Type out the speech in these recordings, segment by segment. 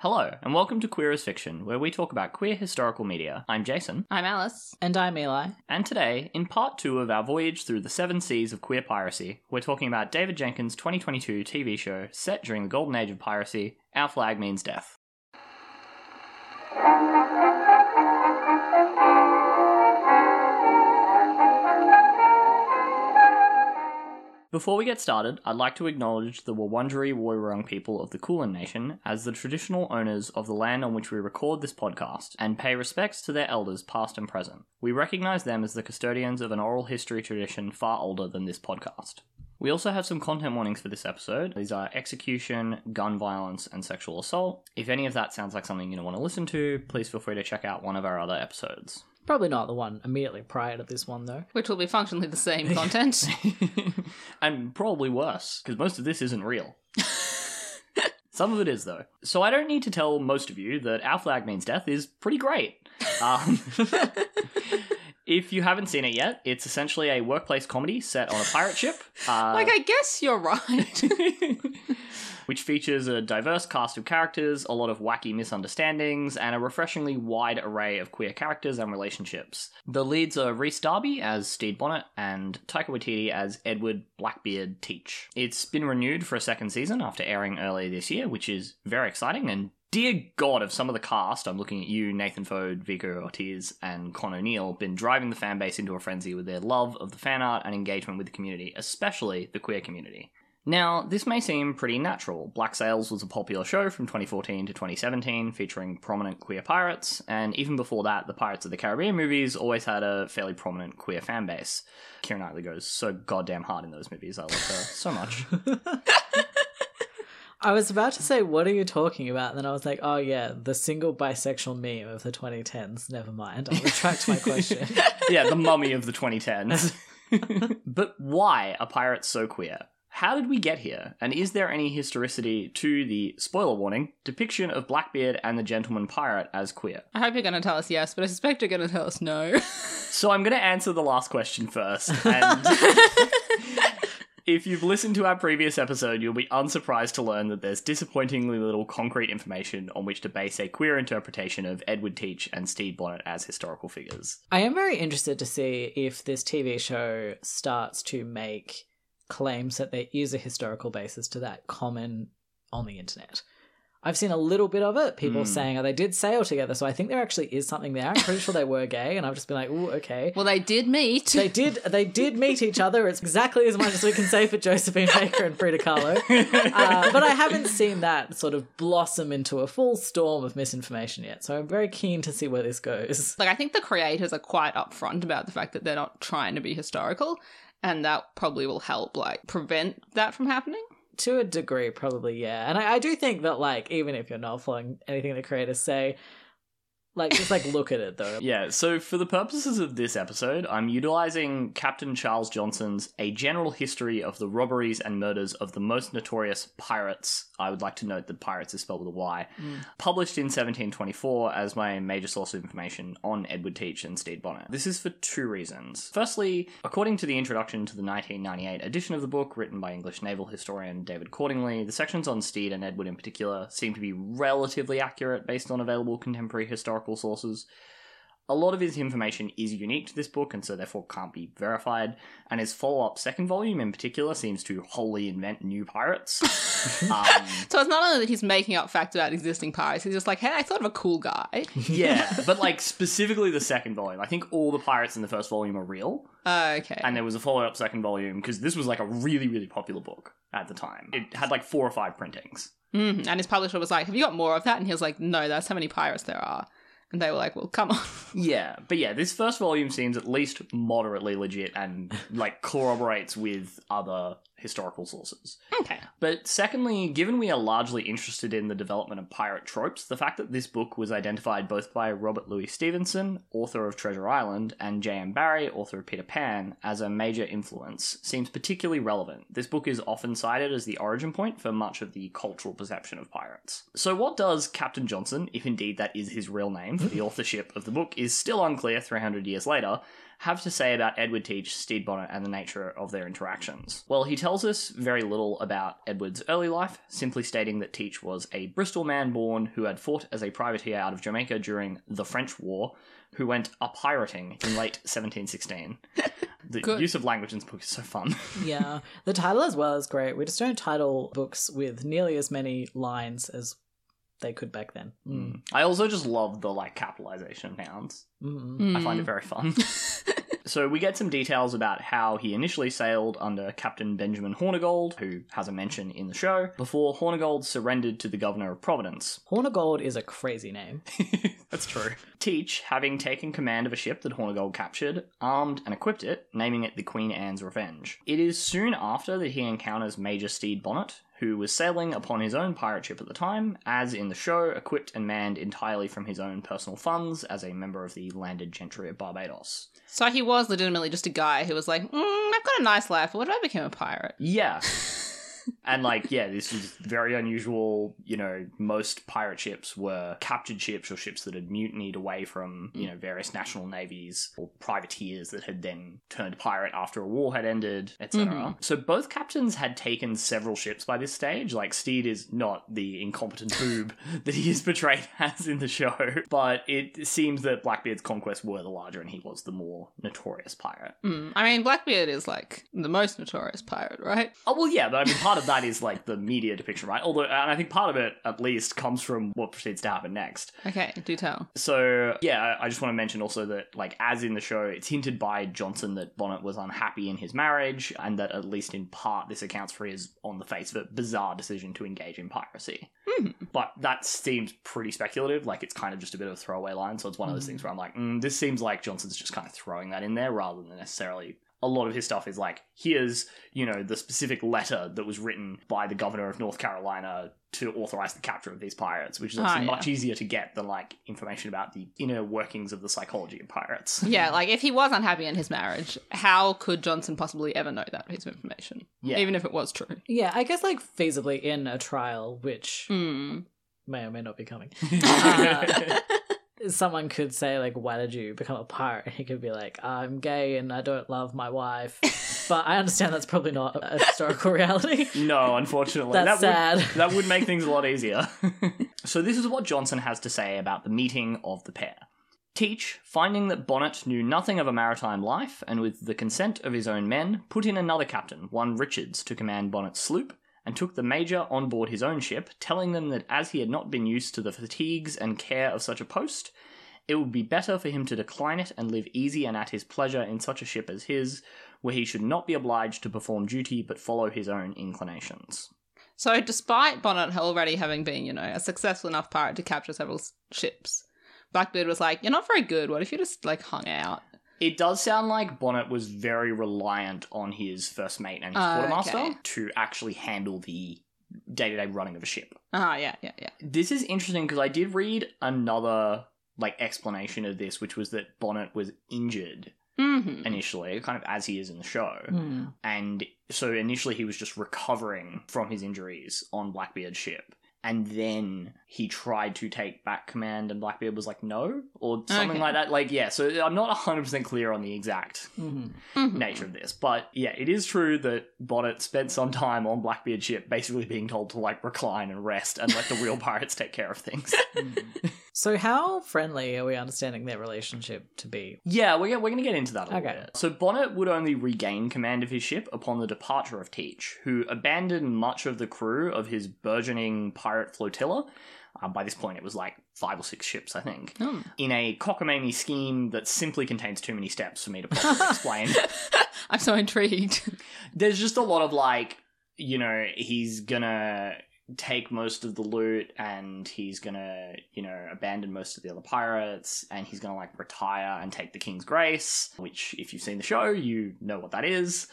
Hello, and welcome to Queer as Fiction, where we talk about queer historical media. I'm Jason, I'm Alice. And I'm Eli. and today, in part two of our voyage through the seven seas of queer piracy, we're talking about David Jenkins' 2022 TV show set during the golden age of piracy, Our Flag Means Death. Before we get started, I'd like to acknowledge the Wurundjeri Woiwurrung people of the Kulin Nation as the traditional owners of the land on which we record this podcast and pay respects to their elders past and present. We recognise them as the custodians of an oral history tradition far older than this podcast. We also have some content warnings for this episode. These are execution, gun violence, and sexual assault. If any of that sounds like something you don't want to listen to, please feel free to check out one of our other episodes. Probably not the one immediately prior to this one, though. Which will be functionally the same content. and probably worse, because most of this isn't real. Some of it is, though. So I don't need to tell most of you that Our Flag Means Death is pretty great. Um, if you haven't seen it yet, it's essentially a workplace comedy set on a pirate ship. Uh, like, I guess you're right. which features a diverse cast of characters, a lot of wacky misunderstandings, and a refreshingly wide array of queer characters and relationships. The leads are Rhys Darby as Stede Bonnet and Taika Waititi as Edward Blackbeard Teach. It's been renewed for a second season after airing earlier this year, which is very exciting and Dear God, of some of the cast, I'm looking at you, Nathan Foad, Vico Ortiz, and Con O'Neill, been driving the fan base into a frenzy with their love of the fan art and engagement with the community, especially the queer community. Now, this may seem pretty natural. Black Sails was a popular show from 2014 to 2017 featuring prominent queer pirates, and even before that, the Pirates of the Caribbean movies always had a fairly prominent queer fan base. Keira Knightley goes so goddamn hard in those movies. I love her so much. I was about to say, what are you talking about? And then I was like, oh, yeah, the single bisexual meme of the 2010s. Never mind. I'll retract my question. yeah, the mummy of the 2010s. but why are pirates so queer? How did we get here? And is there any historicity to the spoiler warning depiction of Blackbeard and the gentleman pirate as queer? I hope you're going to tell us yes, but I suspect you're going to tell us no. So I'm going to answer the last question first. And if you've listened to our previous episode, you'll be unsurprised to learn that there's disappointingly little concrete information on which to base a queer interpretation of Edward Teach and Stede Bonnet as historical figures. I am very interested to see if this TV show starts to make claims that there is a historical basis to that common on the internet. I've seen a little bit of it, people saying, oh, they did sail together, so I think there actually is something there. I'm pretty sure they were gay, and I've just been like, ooh, okay. well, they did meet. They did. They did meet each other. It's exactly as much as we can say for Josephine Baker and Frida Kahlo. Uh, but I haven't seen that sort of blossom into a full storm of misinformation yet. So I'm very keen to see where this goes. Like, I think the creators are quite upfront about the fact that they're not trying to be historical, and that probably will help, like, prevent that from happening. To a degree, probably, yeah. And I, I do think that, like, even if you're not following anything the creators say, like, just like look at it though. Yeah, so for the purposes of this episode, I'm utilizing Captain Charles Johnson's A General History of the Robberies and Murders of the Most Notorious Pirates. I would like to note that pirates is spelled with a Y. Mm. Published in 1724 as my major source of information on Edward Teach and Stede Bonnet. This is for two reasons. Firstly, according to the introduction to the 1998 edition of the book, written by English naval historian David Cordingly, the sections on Stede and Edward in particular seem to be relatively accurate based on available contemporary historical sources. A lot of his information is unique to this book and so therefore can't be verified, and his follow up second volume in particular seems to wholly invent new pirates. um, So it's not only that he's making up facts about existing pirates, he's just like, hey, I thought of a cool guy. yeah, but like specifically the second volume, I think all the pirates in the first volume are real, Uh, okay. and there was a follow up second volume because this was like a really, really popular book at the time. It had like four or five printings. Mhm. And his publisher was like, have you got more of that? And he was like, no, that's how many pirates there are. And they were like, well, come on. Yeah, but yeah, this first volume seems at least moderately legit and like corroborates with other historical sources. okay. But secondly, given we are largely interested in the development of pirate tropes, the fact that this book was identified both by Robert Louis Stevenson, author of Treasure Island, and J.M. Barrie, author of Peter Pan, as a major influence seems particularly relevant. This book is often cited as the origin point for much of the cultural perception of pirates. So what does Captain Johnson, if indeed that is his real name for the authorship of the book, is still unclear 300 years later, have to say about Edward Teach, Stede Bonnet, and the nature of their interactions? Well, he tells us very little about Edward's early life, simply stating that Teach was a Bristol man born who had fought as a privateer out of Jamaica during the French War, who went a pirating in late 1716. The Good. use of language in this book is so fun. yeah. The title as well is great. We just don't title books with nearly as many lines as they could back then. Mm. I also just love the like capitalization of nouns. Mm. I find it very fun. so we get some details about how he initially sailed under Captain Benjamin Hornigold, who has a mention in the show, before Hornigold surrendered to the governor of Providence. Hornigold is a crazy name. That's true. Teach, having taken command of a ship that Hornigold captured, armed and equipped it, naming it the Queen Anne's Revenge. It is soon after that he encounters Major Stede Bonnet, who was sailing upon his own pirate ship at the time, as in the show, equipped and manned entirely from his own personal funds as a member of the landed gentry of Barbados. So he was legitimately just a guy who was like, mm, I've got a nice life. What if I became a pirate? Yeah. and like, yeah, this was very unusual. You know, most pirate ships were captured ships or ships that had mutinied away from, you know, various national navies or privateers that had then turned pirate after a war had ended, etc. So both captains had taken several ships by this stage. Like, Stede is not the incompetent boob that he is portrayed as in the show, but it seems that Blackbeard's conquests were the larger and he was the more notorious pirate. Mm. I mean, Blackbeard is like the most notorious pirate, right? Oh well, yeah, but I mean, part of that is like the media depiction, right? Although, and I think part of it, at least, comes from what proceeds to happen next. Okay, do tell. So, yeah, I- just want to mention also that, like, as in the show, it's hinted by Johnson that Bonnet was unhappy in his marriage, and that at least in part this accounts for his, on the face of it, bizarre decision to engage in piracy. Hmm. But that seems pretty speculative. Like, it's kind of just a bit of a throwaway line. So it's one of those things where I'm like, mm, this seems like Johnson's just kind of throwing that in there rather than necessarily. A lot of his stuff is like, here's, you know, the specific letter that was written by the governor of North Carolina to authorize the capture of these pirates, which is obviously Ah, yeah. much easier to get than like information about the inner workings of the psychology of pirates. Yeah, like if he was unhappy in his marriage, how could Johnson possibly ever know that piece of information? Yeah. Even if it was true. Yeah, I guess like feasibly in a trial, which Mm. may or may not be coming. Uh, someone could say like, "Why did you become a pirate?" And he could be like, "I'm gay and I don't love my wife." but I understand that's probably not a historical reality. No, unfortunately. That's that Would, sad. that would make things a lot easier. so, this is what Johnson has to say about the meeting of the pair. Teach, finding that Bonnet knew nothing of a maritime life, and with the consent of his own men, put in another captain, one Richards, to command Bonnet's sloop, and took the major on board his own ship, telling them that as he had not been used to the fatigues and care of such a post, it would be better for him to decline it and live easy and at his pleasure in such a ship as his, where he should not be obliged to perform duty but follow his own inclinations. So, despite Bonnet already having been, you know, a successful enough pirate to capture several ships, Blackbeard was like, "You're not very good. What if you just like hung out?" It does sound like Bonnet was very reliant on his first mate and his Ah, quartermaster okay. to actually handle the day to day running of a ship. Ah, yeah, yeah, yeah. This is interesting because I did read another like explanation of this, which was that Bonnet was injured Mm-hmm. initially, kind of as he is in the show. Hmm. And so initially he was just recovering from his injuries on Blackbeard's ship. And then he tried to take back command, and Blackbeard was like, no, or something Okay. like that. Like, yeah, so I'm not 100% clear on the exact Mhm. Mm-hmm. nature of this. But yeah, it is true that Bonnet spent some time on Blackbeard's ship basically being told to like recline and rest and let the real pirates take care of things. So, how friendly are we understanding their relationship to be? Yeah, we're, we're going to get into that a little Okay. bit. So Bonnet would only regain command of his ship upon the departure of Teach, who abandoned much of the crew of his burgeoning pirate flotilla. Uh, by this point, it was like five or six ships, I think, Hmm. in a cockamamie scheme that simply contains too many steps for me to properly explain. I'm so intrigued. There's just a lot of like, you know, he's gonna take most of the loot and he's gonna, you know, abandon most of the other pirates and he's gonna like retire and take the King's Grace, which if you've seen the show, you know what that is.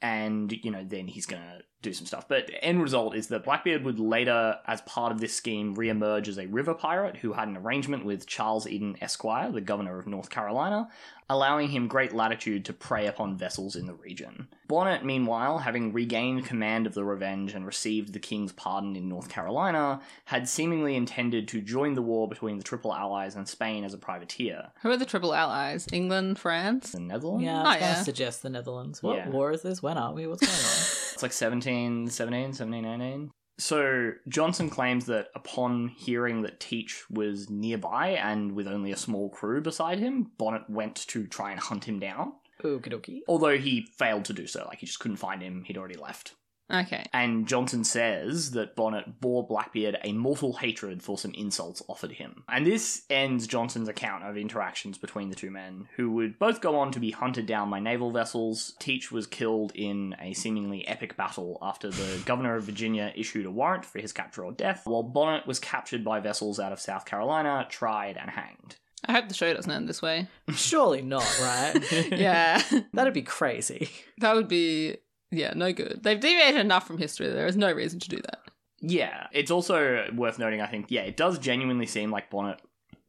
And, you know, then he's gonna do some stuff. But the end result is that Blackbeard would later, as part of this scheme, re-emerge as a river pirate who had an arrangement with Charles Eden Esquire, the governor of North Carolina, allowing him great latitude to prey upon vessels in the region. Bonnet, meanwhile, having regained command of the Revenge and received the king's pardon in North Carolina, had seemingly intended to join the war between the Triple Allies and Spain as a privateer. Who are the Triple Allies? England, France? The Netherlands? Yeah, I Oh, was going yeah. suggest the Netherlands. What Yeah. war is this? When are we? What's going on? It's like 17, 17, 17, 18. So Johnson claims that upon hearing that Teach was nearby and with only a small crew beside him, Bonnet went to try and hunt him down. Okie dokie. Although he failed to do so, like he just couldn't find him, he'd already left. Okay. And Johnson says that Bonnet bore Blackbeard a mortal hatred for some insults offered him. And this ends Johnson's account of interactions between the two men, who would both go on to be hunted down by naval vessels. Teach was killed in a seemingly epic battle after the governor of Virginia issued a warrant for his capture or death, while Bonnet was captured by vessels out of South Carolina, tried, and hanged. I hope the show doesn't end this way. Surely not, right? Yeah. That'd be crazy. that would be, yeah, no good. They've deviated enough from history. There is no reason to do that. Yeah, it's also worth noting, I think, yeah, it does genuinely seem like Bonnet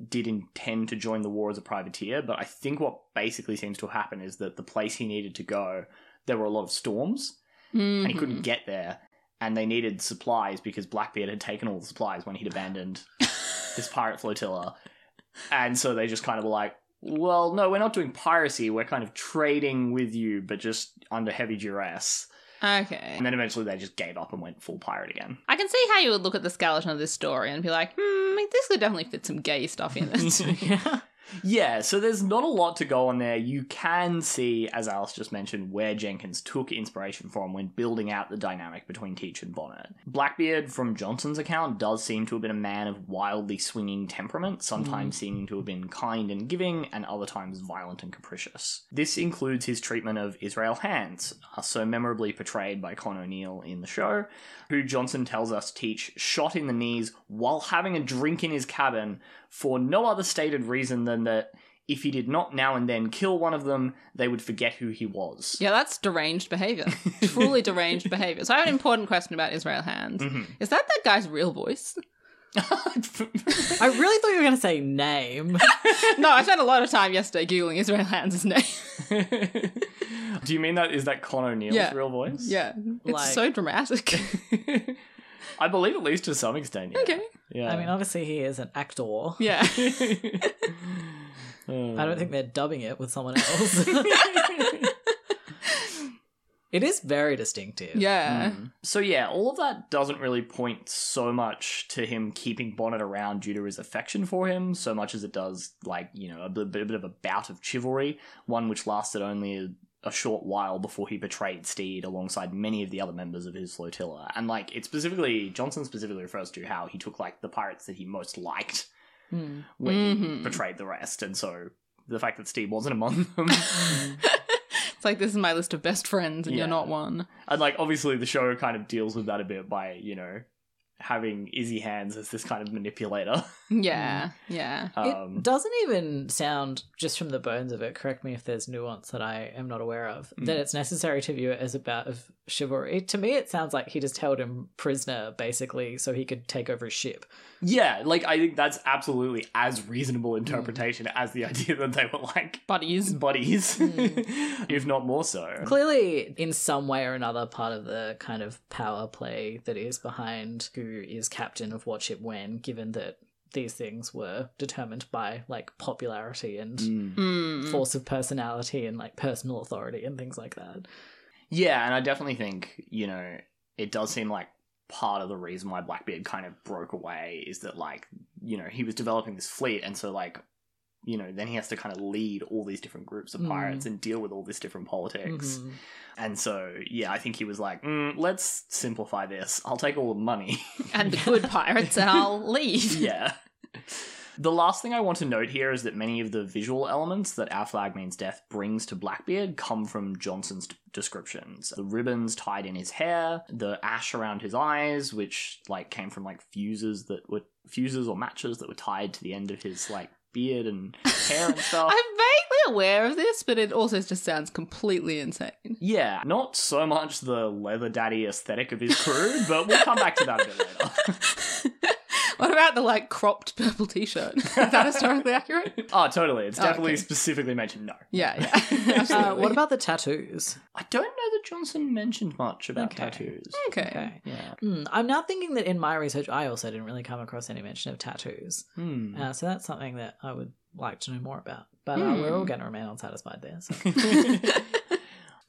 did intend to join the war as a privateer, but I think what basically seems to happen is that the place he needed to go, there were a lot of storms, and he couldn't mm-hmm. get there, and they needed supplies because Blackbeard had taken all the supplies when he'd abandoned this pirate flotilla. And so they just kind of were like, well, no, we're not doing piracy, we're kind of trading with you, but just under heavy duress. Okay. And then eventually they just gave up and went full pirate again. I can see how you would look at the skeleton of this story and be like, hmm, this could definitely fit some gay stuff in it. yeah. Yeah, so there's not a lot to go on there. You can see, as Alice just mentioned, where Jenkins took inspiration from when building out the dynamic between Teach and Bonnet. Blackbeard, from Johnson's account, does seem to have been a man of wildly swinging temperament, sometimes seeming to have been kind and giving, and other times violent and capricious. This includes his treatment of Israel Hands, uh, so memorably portrayed by Con O'Neill in the show, who Johnson tells us Teach shot in the knees while having a drink in his cabin for no other stated reason than that if he did not now and then kill one of them, they would forget who he was. yeah, that's deranged behavior. Truly deranged behavior. So I have an important question about Israel Hands. Mhm. Is that that guy's real voice? I really thought you were going to say name. no, I spent a lot of time yesterday Googling Israel Hands' name. Do you mean that is that Con O'Neill's Yeah. real voice? yeah. It's Like- so dramatic. I believe at least to some extent. Yeah. okay. Yeah. I mean, obviously he is an actor. Yeah. Uh, I don't think they're dubbing it with someone else. it is very distinctive. Yeah. Mm. So yeah, all of that doesn't really point so much to him keeping Bonnet around due to his affection for him, so much as it does like you know a bit, bit of a bout of chivalry, one which lasted only a, a short while before he betrayed Stede alongside many of the other members of his flotilla. And like it specifically, Johnson specifically refers to how he took like the pirates that he most liked Hmm. when he Mhm. betrayed the rest, and so the fact that Stede wasn't among them. it's like this is my list of best friends and Yeah. you're not one. And like obviously the show kind of deals with that a bit by, you know, having Izzy Hands as this kind of manipulator. Yeah. Yeah. Um it doesn't even sound, just from the bones of it, correct me if there's nuance that I am not aware of, Mm. that it's necessary to view it as a bout of chivalry. To me, it sounds like he just held him prisoner, basically, so he could take over his ship. yeah, like I think that's absolutely as reasonable interpretation as the idea that they were like Buddies. buddies, Mm. if not more so. Clearly, in some way or another, part of the kind of power play that is behind who is captain of what ship when, given that these things were determined by like popularity and Mm. Mm. force of personality and like personal authority and things like that. Yeah, and I definitely think, you know, it does seem like part of the reason why Blackbeard kind of broke away is that like, you know, he was developing this fleet and so like you know, then he has to kind of lead all these different groups of Mm. pirates and deal with all this different politics. Mhm. And so, yeah, I think he was like, mm, let's simplify this. I'll take all the money. And the good pirates, and I'll leave. yeah. The last thing I want to note here is that many of the visual elements that Our Flag Means Death brings to Blackbeard come from Johnson's descriptions. The ribbons tied in his hair, the ash around his eyes, which like came from like fuses that were fuses or matches that were tied to the end of his like beard and hair and stuff. I'm vaguely aware of this, but it also just sounds completely insane. Yeah, not so much the leather daddy aesthetic of his crew, but we'll come back to that a bit later. What about the like cropped purple t-shirt? Is that historically accurate? oh, totally. It's Oh, definitely okay. specifically mentioned. No. Yeah, yeah. Uh, Absolutely. what about the tattoos? I don't know that Johnson mentioned much about Okay. tattoos. Okay. Okay. Yeah. Hmm, I'm now thinking that in my research, I also didn't really come across any mention of tattoos. Hmm. Uh, so that's something that I would like to know more about. But uh, Hmm. we're all going to remain unsatisfied there. So.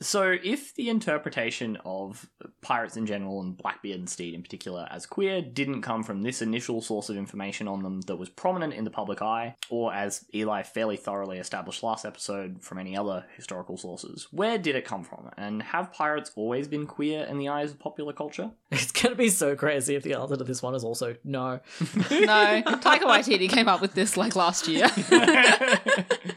So, if the interpretation of pirates in general and Blackbeard and Stede in particular as queer didn't come from this initial source of information on them that was prominent in the public eye, or as Eli fairly thoroughly established last episode from any other historical sources, where did it come from? And have pirates always been queer in the eyes of popular culture? It's going to be so crazy if the answer to this one is also no. no, Taika Waititi came up with this like last year.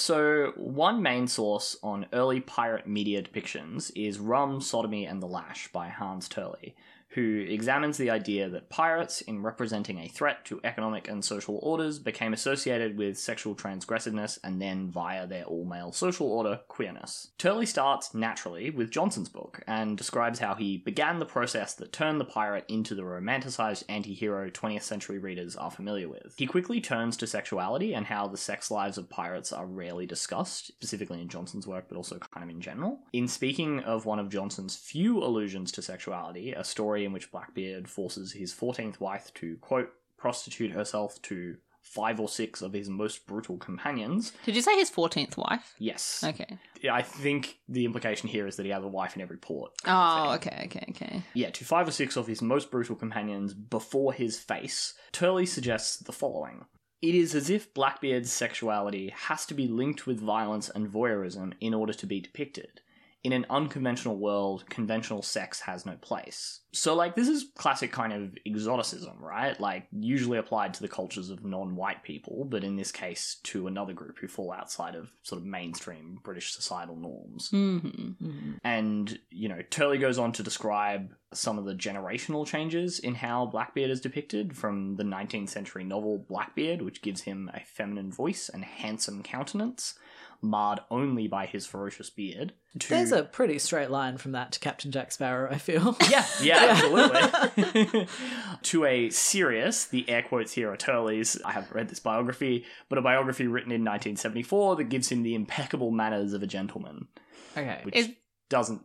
so, one main source on early pirate media depictions is Rum, Sodomy, and the Lash by Hans Turley, who examines the idea that pirates, in representing a threat to economic and social orders, became associated with sexual transgressiveness and then, via their all male social order, queerness. Turley starts naturally with Johnson's book and describes how he began the process that turned the pirate into the romanticized anti hero 20th century readers are familiar with. He quickly turns to sexuality and how the sex lives of pirates are rarely discussed, specifically in Johnson's work, but also kind of in general. In speaking of one of Johnson's few allusions to sexuality, a story in which Blackbeard forces his 14th wife to, quote, prostitute herself to five or six of his most brutal companions. Did you say his 14th wife? Yes. Okay. I think the implication here is that he has a wife in every port. Oh, okay, okay, okay. Yeah, to five or six of his most brutal companions before his face, Turley suggests the following. It is as if Blackbeard's sexuality has to be linked with violence and voyeurism in order to be depicted. In an unconventional world, conventional sex has no place. So, like, this is classic kind of exoticism, right? Like, usually applied to the cultures of non white people, but in this case, to another group who fall outside of sort of mainstream British societal norms. hmm And, you know, Turley goes on to describe some of the generational changes in how Blackbeard is depicted from the 19th century novel Blackbeard, which gives him a feminine voice and handsome countenance, marred only by his ferocious beard. To... There's a pretty straight line from that to Captain Jack Sparrow, I feel. Yeah, yeah, absolutely. to a serious, the air quotes here are Turley's. I haven't read this biography, but a biography written in 1974 that gives him the impeccable manners of a gentleman, okay. which Is- doesn't,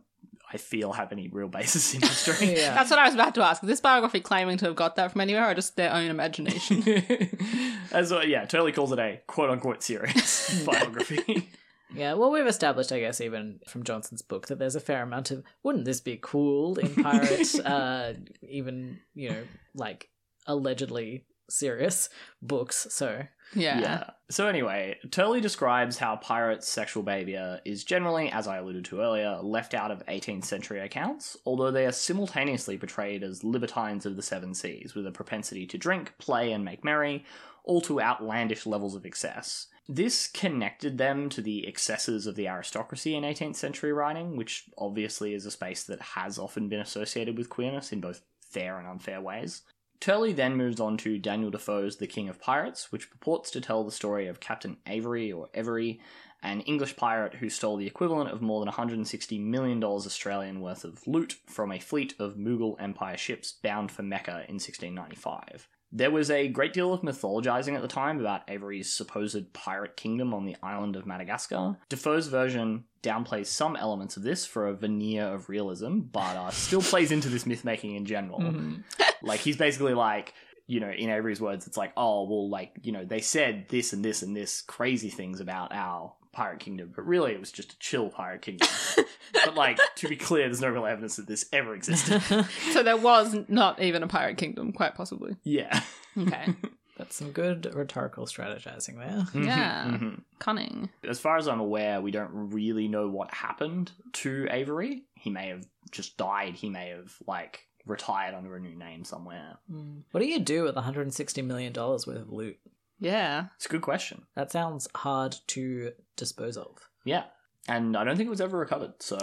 I feel, have any real basis in history. Yeah. That's what I was about to ask. Is this biography claiming to have got that from anywhere or just their own imagination? As well, yeah, Turley calls it a quote unquote serious biography. Yeah, well, we've established, I guess, even from Johnson's book, that there's a fair amount of wouldn't this be cool in pirate, uh, even you know, like allegedly serious books. So yeah. Yeah. So anyway, Turley describes how pirates' sexual behaviour is generally, as I alluded to earlier, left out of 18th century accounts, although they are simultaneously portrayed as libertines of the seven seas, with a propensity to drink, play, and make merry, all to outlandish levels of excess. This connected them to the excesses of the aristocracy in 18th century writing, which obviously is a space that has often been associated with queerness in both fair and unfair ways. Turley then moves on to Daniel Defoe's The King of Pirates, which purports to tell the story of Captain Avery or Every, an English pirate who stole the equivalent of more than $160 million Australian worth of loot from a fleet of Mughal Empire ships bound for Mecca in 1695. There was a great deal of mythologizing at the time about Avery's supposed pirate kingdom on the island of Madagascar. Defoe's version downplays some elements of this for a veneer of realism, but uh, still plays into this myth making in general. mhm. Like he's basically like, you know, in Avery's words, it's like, oh well, like you know, they said this and this and this crazy things about our pirate kingdom, but really it was just a chill pirate kingdom. but like to be clear, there's no real evidence that this ever existed. So there was not even a pirate kingdom, quite possibly. yeah. Okay. that's some good rhetorical strategizing there. Yeah. Mhm. Cunning. As far as I'm aware, we don't really know what happened to Avery. He may have just died. He may have like retired under a new name somewhere. Mm. What do you do with 160 million dollars worth of loot? Yeah. It's a good question. That sounds hard to dispose of. Yeah. And I don't think it was ever recovered, so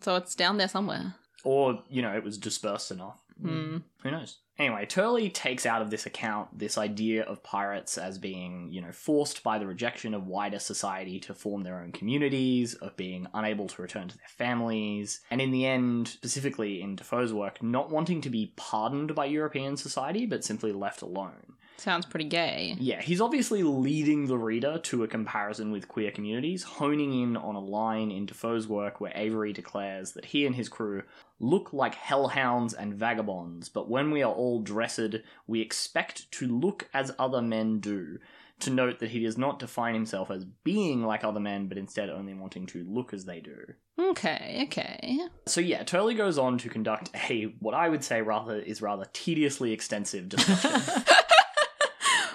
So it's down there somewhere. or, you know, it was dispersed enough. Hmm. Who knows? Anyway, Turley takes out of this account this idea of pirates as being, you know, forced by the rejection of wider society to form their own communities, of being unable to return to their families, and in the end, specifically in Defoe's work, not wanting to be pardoned by European society, but simply left alone. Sounds pretty gay. Yeah, he's obviously leading the reader to a comparison with queer communities, honing in on a line in Defoe's work where Avery declares that he and his crew look like hellhounds and vagabonds, but when we are all dressed, we expect to look as other men do. To note that he does not define himself as being like other men, but instead only wanting to look as they do. Okay, okay. So yeah, Turley goes on to conduct a what I would say rather is rather tediously extensive discussion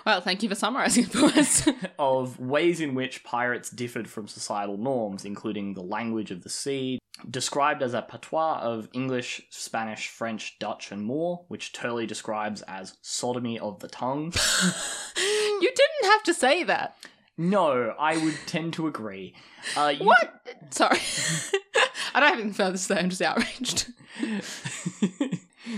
Well, thank you for summarizing it for us. of ways in which pirates differed from societal norms, including the language of the sea, described as a patois of English, Spanish, French, Dutch, and more, which Turley describes as sodomy of the tongue. you didn't have to say that. No, I would tend to agree. Uh, you- What? Sorry. I don't have anything further to say. I'm just outraged.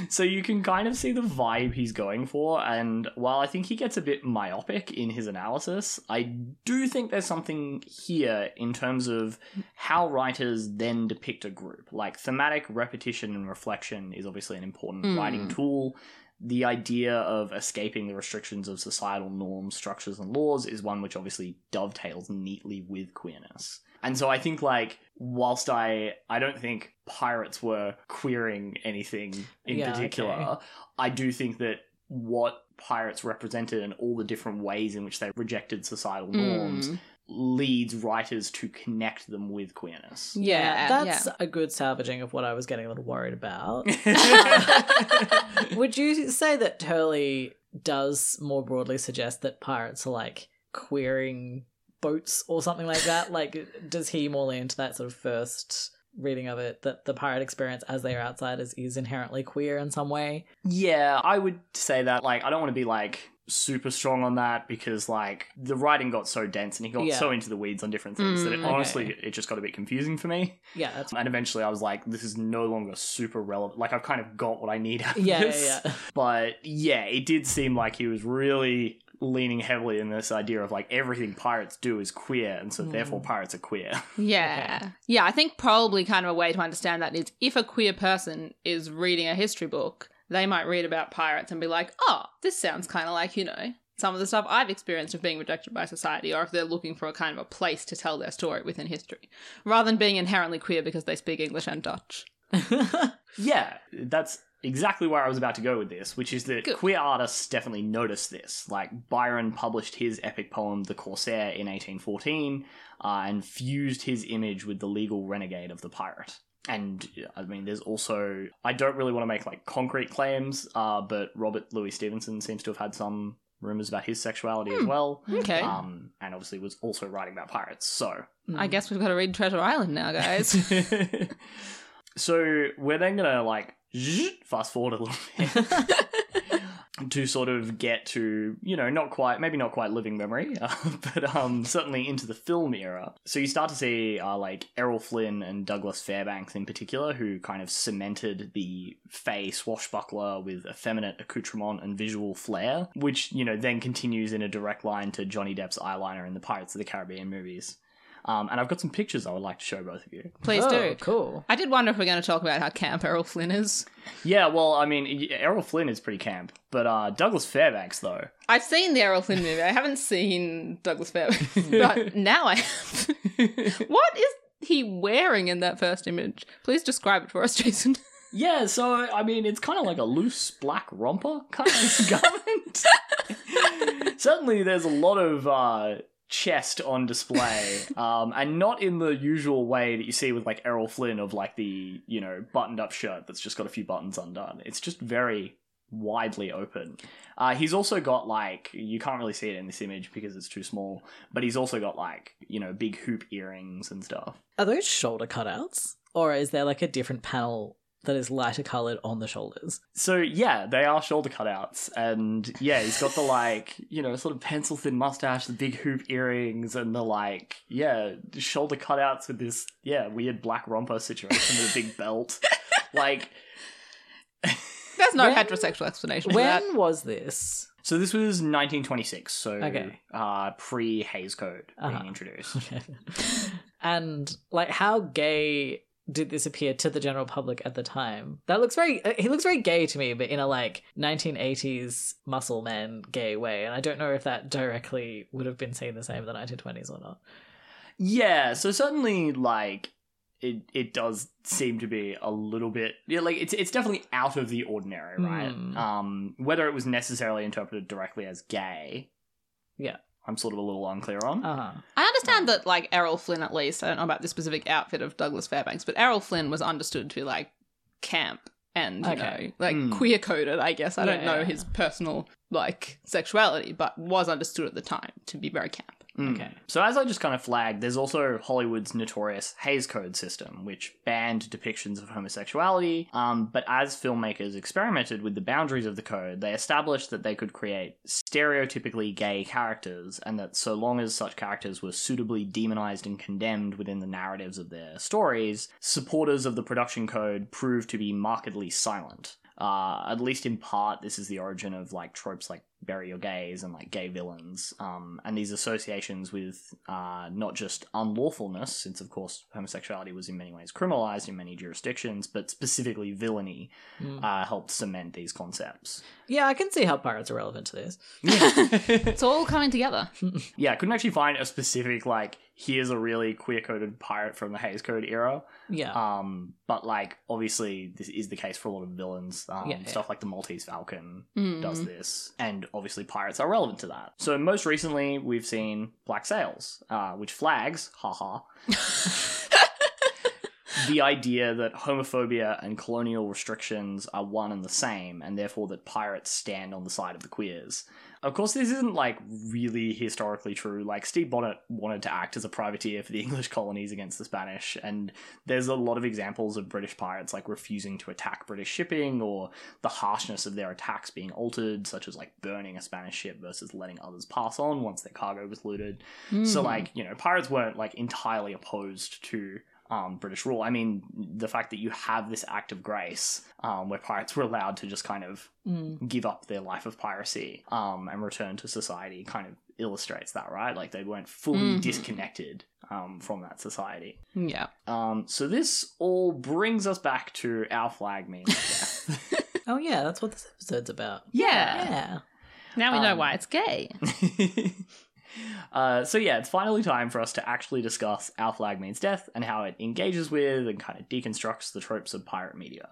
So you can kind of see the vibe he's going for, and while I think he gets a bit myopic in his analysis, I do think there's something here in terms of how writers then depict a group. Like thematic repetition and reflection is obviously an important Mm. writing tool. The idea of escaping the restrictions of societal norms, structures, and laws is one which obviously dovetails neatly with queerness. And so I think like whilst I I don't think pirates were queering anything in Yeah, particular, okay. I do think that what pirates represented and all the different ways in which they rejected societal norms Mm. Leads writers to connect them with queerness. Yeah, that's yeah. a good salvaging of what I was getting a little worried about. Would you say that Turley does more broadly suggest that pirates are like queering boats or something like that? like, does he more lean into that sort of first reading of it that the pirate experience as they are outsiders is inherently queer in some way? Yeah, I would say that. Like, I don't want to be like super strong on that because like the writing got so dense and he got Yeah. so into the weeds on different things that it Mm, honestly okay. it just got a bit confusing for me. Yeah, that's And eventually I was like, this is no longer super relevant. Like I've kind of got what I need out of yeah, this. yeah, yeah. But yeah, it did seem like he was really leaning heavily in this idea of like everything pirates do is queer and so Mm. therefore pirates are queer. Yeah. Yeah, I think probably kind of a way to understand that is if a queer person is reading a history book, they might read about pirates and be like, oh, this sounds kind of like, you know, some of the stuff I've experienced of being rejected by society, or if they're looking for a kind of a place to tell their story within history, rather than being inherently queer because they speak English and Dutch. Yeah, that's exactly where I was about to go with this, which is that Good. queer artists definitely noticed this. Like Byron published his epic poem The Corsair in 1814 uh, and fused his image with the legal renegade of the pirate. And I mean, there's also I don't really want to make like concrete claims, uh, but Robert Louis Stevenson seems to have had some rumors about his sexuality as Hmm. well. Okay. Um, and obviously was also writing about pirates. So I guess we've got to read Treasure Island now, guys. so we're then gonna like fast forward a little bit to sort of get to you know not quite maybe not quite living memory uh, but um certainly into the film era. So you start to see uh, like errol flynn and douglas fairbanks in particular who kind of cemented the fey swashbuckler with effeminate accoutrement and visual flair which you know then continues in a direct line to johnny depp's eyeliner in the pirates of the caribbean movies um, and I've got some pictures I would like to show both of you. Please oh, do. Cool. I did wonder if we're going to talk about how camp Errol Flynn is. Yeah, well, I mean, Errol Flynn is pretty camp, but uh, Douglas Fairbanks, though. I've seen the Errol Flynn movie. I haven't seen Douglas Fairbanks, but now I have. what is he wearing in that first image? Please describe it for us, Jason. Yeah, so I mean, it's kind of like a loose black romper kind of garment. Certainly, there's a lot of uh, chest on display, um, and not in the usual way that you see with like Errol Flynn of like the you know buttoned up shirt that's just got a few buttons undone. It's just very widely open. Uh, he's also got like you can't really see it in this image because it's too small, but he's also got like you know big hoop earrings and stuff. Are those shoulder cutouts? Or is there like a different panel that is lighter coloured on the shoulders? So yeah, they are shoulder cutouts, and yeah, he's got the like you know sort of pencil thin mustache, the big hoop earrings, and the like yeah shoulder cutouts with this yeah weird black romper situation with a big belt. Like There's no When- heterosexual explanation for that. when was this? So this was 1926, so Okay. uh, pre Hays Code Uh-huh. being introduced. Okay. and like, how gay did this appear to the general public at the time? That looks very. uh, He looks very gay to me, but in a like 1980s muscle man gay way. And I don't know if that directly would have been seen the same in the 1920s or not. Yeah, so certainly like it it does seem to be a little bit yeah, like it's it's definitely out of the ordinary, right? Hmm. Um whether it was necessarily interpreted directly as gay. Yeah. I'm sort of a little unclear on. Uh huh. I understand that, like, Errol Flynn, at least, I don't know about the specific outfit of Douglas Fairbanks, but Errol Flynn was understood to be, like, camp and, you Okay. know, like, Hmm. queer coded, I guess. I don't know Yeah. his personal, like, sexuality, but was understood at the time to be very camp. Mm. Okay. So as I just kind of flagged, there's also Hollywood's notorious Hays Code system, which banned depictions of homosexuality. Um, but as filmmakers experimented with the boundaries of the code, they established that they could create stereotypically gay characters, and that so long as such characters were suitably demonized and condemned within the narratives of their stories, supporters of the production code proved to be markedly silent. Uh, at least in part, this is the origin of like tropes like bury your gays and like gay villains, um, and these associations with uh, not just unlawfulness, since of course homosexuality was in many ways criminalized in many jurisdictions, but specifically villainy Mm. uh, helped cement these concepts. Yeah, I can see how pirates are relevant to this. It's all coming together. yeah, I couldn't actually find a specific like here's a really queer coded pirate from the Hays Code era. Yeah. Um, but like obviously this is the case for a lot of villains. Um, Yeah, yeah. stuff like the Maltese Falcon Mm. does this, and obviously pirates are relevant to that. So most recently, we've seen Black Sails, uh, which flags, haha, the idea that homophobia and colonial restrictions are one and the same, and therefore that pirates stand on the side of the queers. Of course, this isn't like really historically true. Like Steve Bonnet wanted to act as a privateer for the English colonies against the Spanish, and there's a lot of examples of British pirates like refusing to attack British shipping or the harshness of their attacks being altered, such as like burning a Spanish ship versus letting others pass on once their cargo was looted. So Mm. like, you know, pirates weren't like entirely opposed to um, British rule. I mean, the fact that you have this act of grace um, where pirates were allowed to just kind of Mm. give up their life of piracy um, and return to society kind of illustrates that, right? Like they weren't fully Mhm. disconnected um, from that society. yeah. Um, so this all brings us back to our flag means. Oh yeah, that's what this episode's about. Yeah. Yeah. Now we know Um, why it's gay. uh, so yeah, it's finally time for us to actually discuss Our Flag Means Death and how it engages with and kind of deconstructs the tropes of pirate media.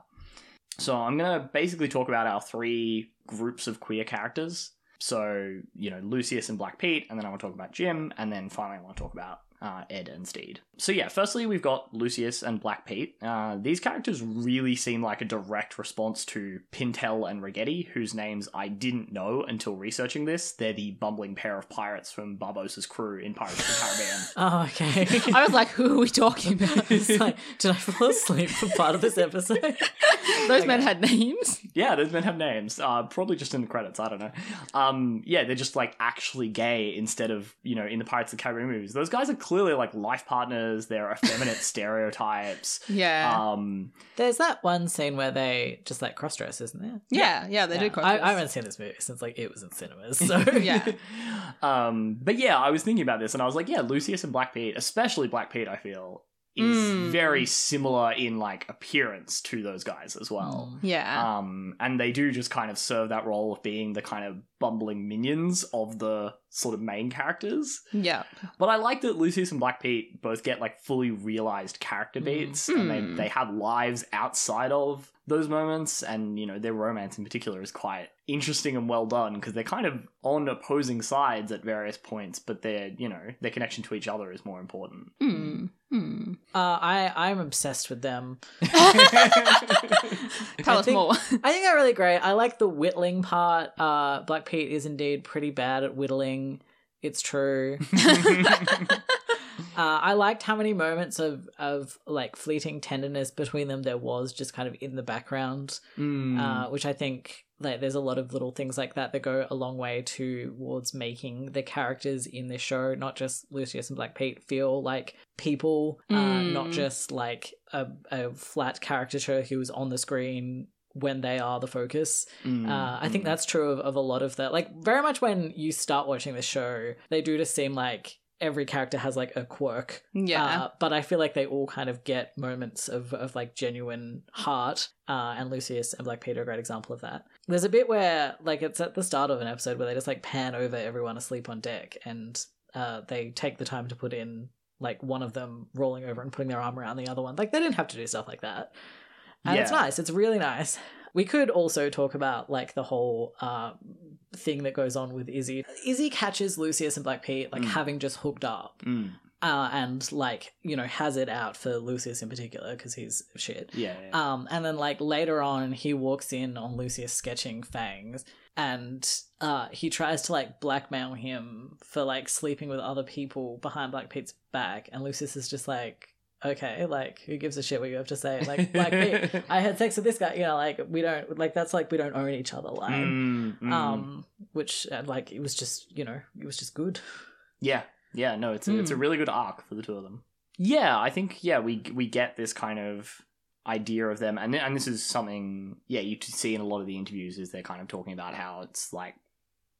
So I'm gonna basically talk about our three groups of queer characters. So you know Lucius and Black Pete, and then I want to talk about Jim, and then finally I want to talk about uh, Ed and Stede. So yeah, firstly we've got Lucius and Black Pete. Uh, these characters really seem like a direct response to Pintel and Ragetti, whose names I didn't know until researching this. They're the bumbling pair of pirates from Barbossa's crew in Pirates of the Caribbean. Oh, okay. I was like, who are we talking about? It's like, did I fall asleep for part of this episode? Those men had names. Yeah, those men have names. Uh, probably just in the credits. I don't know. Um, yeah, they're just like actually gay instead of you know in the Pirates of the Caribbean movies. Those guys are clearly like life partners. They're effeminate stereotypes. Yeah. Um, There's that one scene where they just like cross dress, isn't there? yeah, yeah, they Yeah. do. I, I cross-dress. haven't seen this movie since like it was in cinemas. So Yeah. um, but yeah, I was thinking about this and I was like, yeah, Lucius and Black Pete, especially Black Pete, I feel is Mm. very similar in like appearance to those guys as well. Mm. Yeah. Um, and they do just kind of serve that role of being the kind of bumbling minions of the sort of main characters. yeah. But I like that Lucius and Black Pete both get like fully realized character Mm. beats, and they Hmm. they have lives outside of those moments, and you know their romance in particular is quite interesting and well done because they're kind of on opposing sides at various points, but their you know their connection to each other is more important. Mm. Mm. uh, I I'm obsessed with them. Tell I us think- more. I think they're really great. I like the whittling part. Uh, Black Pete is indeed pretty bad at whittling. It's true. Uh, I liked how many moments of of like fleeting tenderness between them there was just kind of in the background, Mm. uh, which I think like there's a lot of little things like that that go a long way towards making the characters in this show, not just Lucius and Black Pete, feel like people, uh, Mm. not just like a, a flat caricature who's on the screen when they are the focus. Mm, Uh, I think mm. that's true of, of a lot of that. like very much when you start watching the show, they do just seem like every character has like a quirk. Yeah. Uh, but I feel like they all kind of get moments of, of like genuine heart. Uh, and Lucius and Black Peter are a great example of that. There's a bit where like it's at the start of an episode where they just like pan over everyone asleep on deck and uh, they take the time to put in like one of them rolling over and putting their arm around the other one. Like they didn't have to do stuff like that. And it's nice. It's really nice. We could also talk about like the whole uh, thing that goes on with Izzy. Izzy catches Lucius and Black Pete like Mm. having just hooked up, Mm, uh, and like you know has it out for Lucius in particular because he's shit. yeah, yeah. Um, and then like later on, he walks in on Lucius sketching Fangs, and uh, he tries to like blackmail him for like sleeping with other people behind Black Pete's back, and Lucius is just like, okay, like who gives a shit what you have to say? Like like Pete, I had sex with this guy, you know, like we don't like that's like we don't own each other line. Mm, mm. Um, which uh, like it was just you know it was just good. Yeah, yeah, no, it's a, it's a Hmm. really good arc for the two of them. Yeah, I think yeah we we get this kind of idea of them, and and this is something yeah you see in a lot of the interviews is they're kind of talking about how it's like,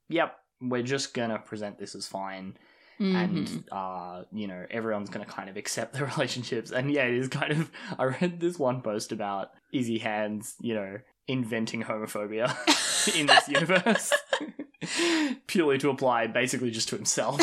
yep, we're just gonna present this as fine, Mhm. and uh you know everyone's gonna kind of accept the relationships, and yeah, it is kind of. I read this one post about Izzy Hands, you know, inventing homophobia in this universe. Purely to apply basically just to himself.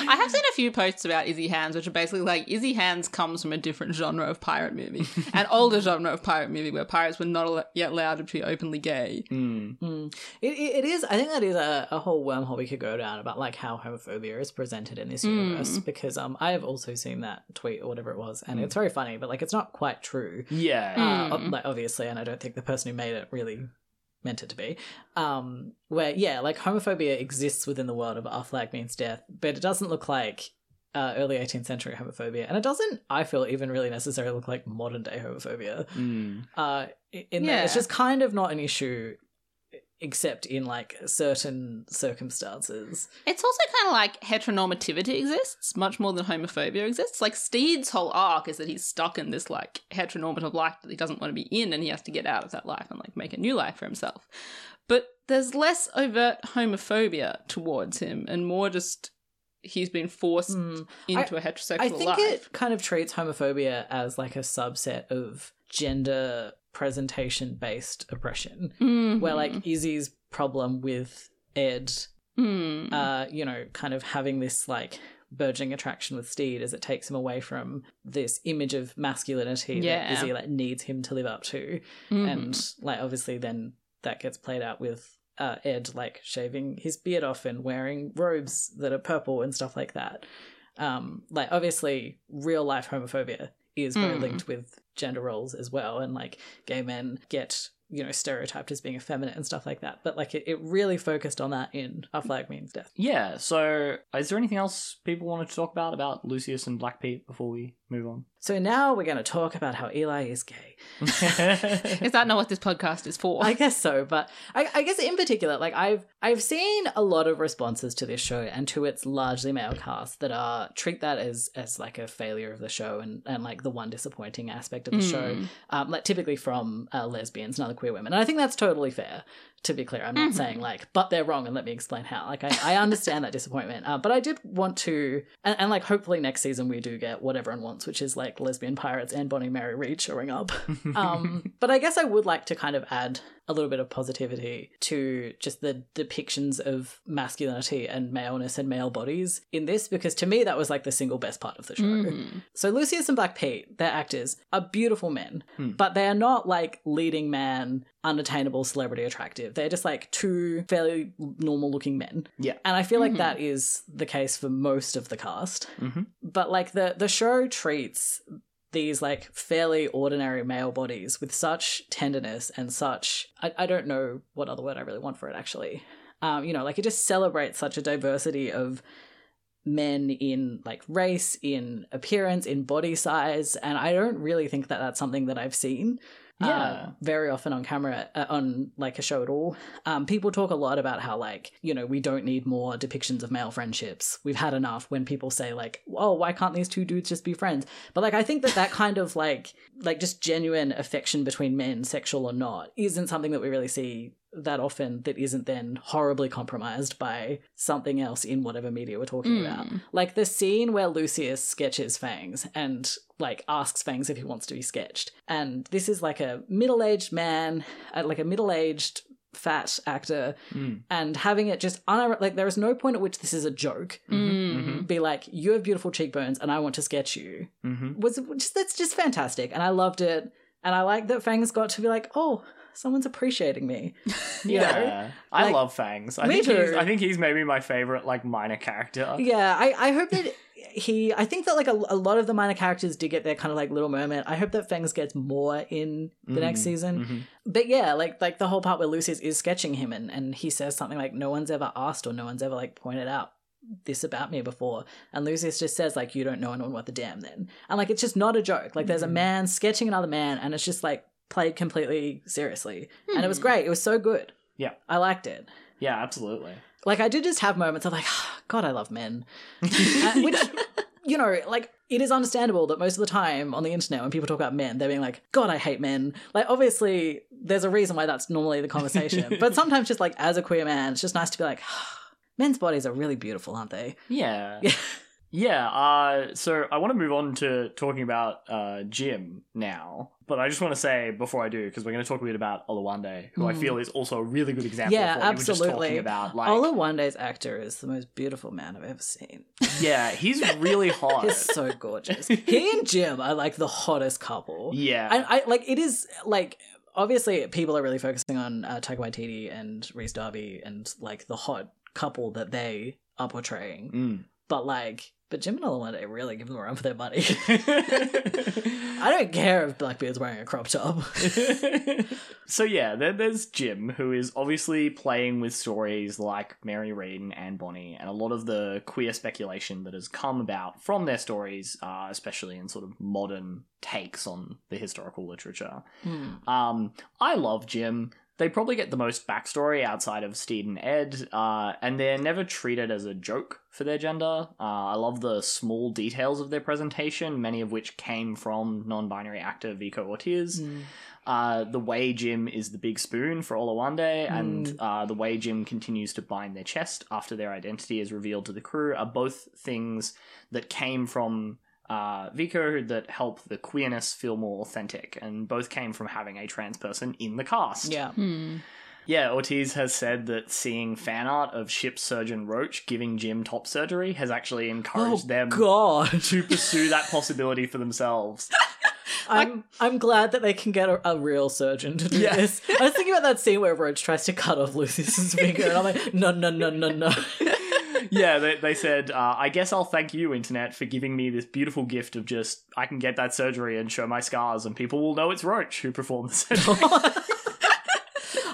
I have seen a few posts about Izzy Hands, which are basically like Izzy Hands comes from a different genre of pirate movie, an older genre of pirate movie where pirates were not al- yet allowed to be openly gay. Mm. Mm. It, it, it is. I think that is a, a whole wormhole we could go down about like how homophobia is presented in this Mm. universe because um I have also seen that tweet or whatever it was and Mm. it's very funny but like it's not quite true. Yeah. Mm. Uh, like obviously, and I don't think the person who made it really meant it to be. Um, where yeah, like homophobia exists within the world of our flag means death, but it doesn't look like uh, early 18th century homophobia, and it doesn't. I feel even really necessarily look like modern day homophobia. Mm. Uh, in that it's just kind of not an issue, except in like certain circumstances. It's also kind of like heteronormativity exists much more than homophobia exists. Like Stede's whole arc is that he's stuck in this like heteronormative life that he doesn't want to be in, and he has to get out of that life and like make a new life for himself. But there's less overt homophobia towards him, and more just he's been forced Hmm. into a heterosexual I think life. it kind of treats homophobia as like a subset of gender presentation based oppression, Mhm. where like Izzy's problem with Ed, Hmm. uh, you know, kind of having this like burgeoning attraction with Stede as it takes him away from this image of masculinity Yeah. that Izzy like needs him to live up to, Mhm. and like obviously then that gets played out with uh, Ed like shaving his beard off and wearing robes that are purple and stuff like that. Um, like obviously real life homophobia is very Mm. linked with gender roles as well, and like gay men get you know stereotyped as being effeminate and stuff like that. But like it, it really focused on that in Our Flag Means Death. Yeah, so is there anything else people wanted to talk about about Lucius and Black Pete before we move on? So now we're going to talk about how Eli is gay. Is that not what this podcast is for? I guess so, but I, I guess in particular, like I've I've seen a lot of responses to this show and to its largely male cast that are treat that as as like a failure of the show and and like the one disappointing aspect of the show, Mm. um, like typically from uh, lesbians and other queer women, and I think that's totally fair. To be clear, I'm not Mhm. saying like, but they're wrong, and let me explain how. Like, I, I understand that disappointment, uh, but I did want to, and, and like, hopefully next season we do get what everyone wants, which is like lesbian pirates and Bonnie Mary Read showing up. um, but I guess I would like to kind of add a little bit of positivity to just the depictions of masculinity and maleness and male bodies in this, because to me that was like the single best part of the show. Mhm. So Lucius and Black Pete, their actors, are beautiful men, Hmm. but they are not like leading man, unattainable celebrity attractive. They're just like two fairly normal looking men. Yeah. And I feel like Mhm. that is the case for most of the cast. Mhm. But like the the show treats these like fairly ordinary male bodies with such tenderness and such I, I don't know what other word I really want for it actually. Um, you know, like it just celebrates such a diversity of men in like race, in appearance, in body size, and I don't really think that that's something that I've seen uh, Yeah. very often on camera, uh, on like a show at all. Um, people talk a lot about how, like, you know, we don't need more depictions of male friendships. We've had enough when people say, like, oh, why can't these two dudes just be friends? But, like, I think that that kind of, like, like just genuine affection between men, sexual or not, isn't something that we really see that often that isn't then horribly compromised by something else in whatever media we're talking about. Like the scene where Lucius sketches Fangs and like asks Fangs if he wants to be sketched. And this is like a middle-aged man, uh, like a middle-aged fat actor Mm. and having it just un- like there is no point at which this is a joke. Mm-hmm. Be like, you have beautiful cheekbones and I want to sketch you. Mm-hmm. Was just that's just fantastic. And I loved it. And I like that Fangs got to be like, oh, someone's appreciating me. You know? Yeah, I Like- love Fangs. I Me think he's, too. I think he's maybe my favorite like minor character. Yeah, I, I hope that he. I think that like a, a lot of the minor characters did get their kind of like little moment. I hope that Fangs gets more in the next season. Mhm. But yeah, like like the whole part where Lucius is sketching him and and he says something like, "No one's ever asked or no one's ever like pointed out." this about me before and lucius just says like you don't know anyone what the damn then and like it's just not a joke like there's a man sketching another man and it's just like played completely seriously and it was great it was so good Yeah. i liked it Yeah, absolutely. like I did just have moments of like, God, I love men, Uh, which you know, like it is understandable that most of the time on the internet when people talk about men, they're being like, God, I hate men. Like obviously, there's a reason why that's normally the conversation, but sometimes just like as a queer man, it's just nice to be like, men's bodies are really beautiful, aren't they? Yeah. Yeah. Uh, so I want to move on to talking about uh, Jim now, but I just want to say before I do, because we're going to talk a bit about Olawande, who I Mm. feel is also a really good example Yeah, of what you were just absolutely. talking about. Like, Ola Wande's actor is the most beautiful man I've ever seen. yeah, he's really hot. He's so gorgeous. he and Jim are like the hottest couple. yeah, I, I like it is like obviously people are really focusing on uh, Taika Waititi and Rhys Darby and like the hot couple that they are portraying, Mm. but like but Jim and Olawande really give them a run for their money. I don't care if Blackbeard's wearing a crop top. so yeah, there, there's Jim, who is obviously playing with stories like Mary Read and Bonnie, and a lot of the queer speculation that has come about from their stories, uh, especially in sort of modern takes on the historical literature. Hmm. Um, I love Jim. They probably get the most backstory outside of Stede and Ed, uh, and they're never treated as a joke for their gender. Uh, I love the small details of their presentation, many of which came from non binary actor Vico Ortiz. Hmm. Uh, the way Jim is the big spoon for Olawande, and Mm. uh, the way Jim continues to bind their chest after their identity is revealed to the crew are both things that came from uh, Vico that help the queerness feel more authentic, and both came from having a trans person in the cast. Yeah. Hmm. Yeah, Ortiz has said that seeing fan art of ship surgeon Roach giving Jim top surgery has actually Oh encouraged them God. to pursue that possibility for themselves. I'm I'm glad that they can get a, a real surgeon to do Yeah. this. I was thinking about that scene where Roach tries to cut off Lucius's finger, and I'm like, no, no, no, no, no. yeah, they, they said, uh, I guess I'll thank you, Internet, for giving me this beautiful gift of just, I can get that surgery and show my scars, and people will know it's Roach who performed the surgery.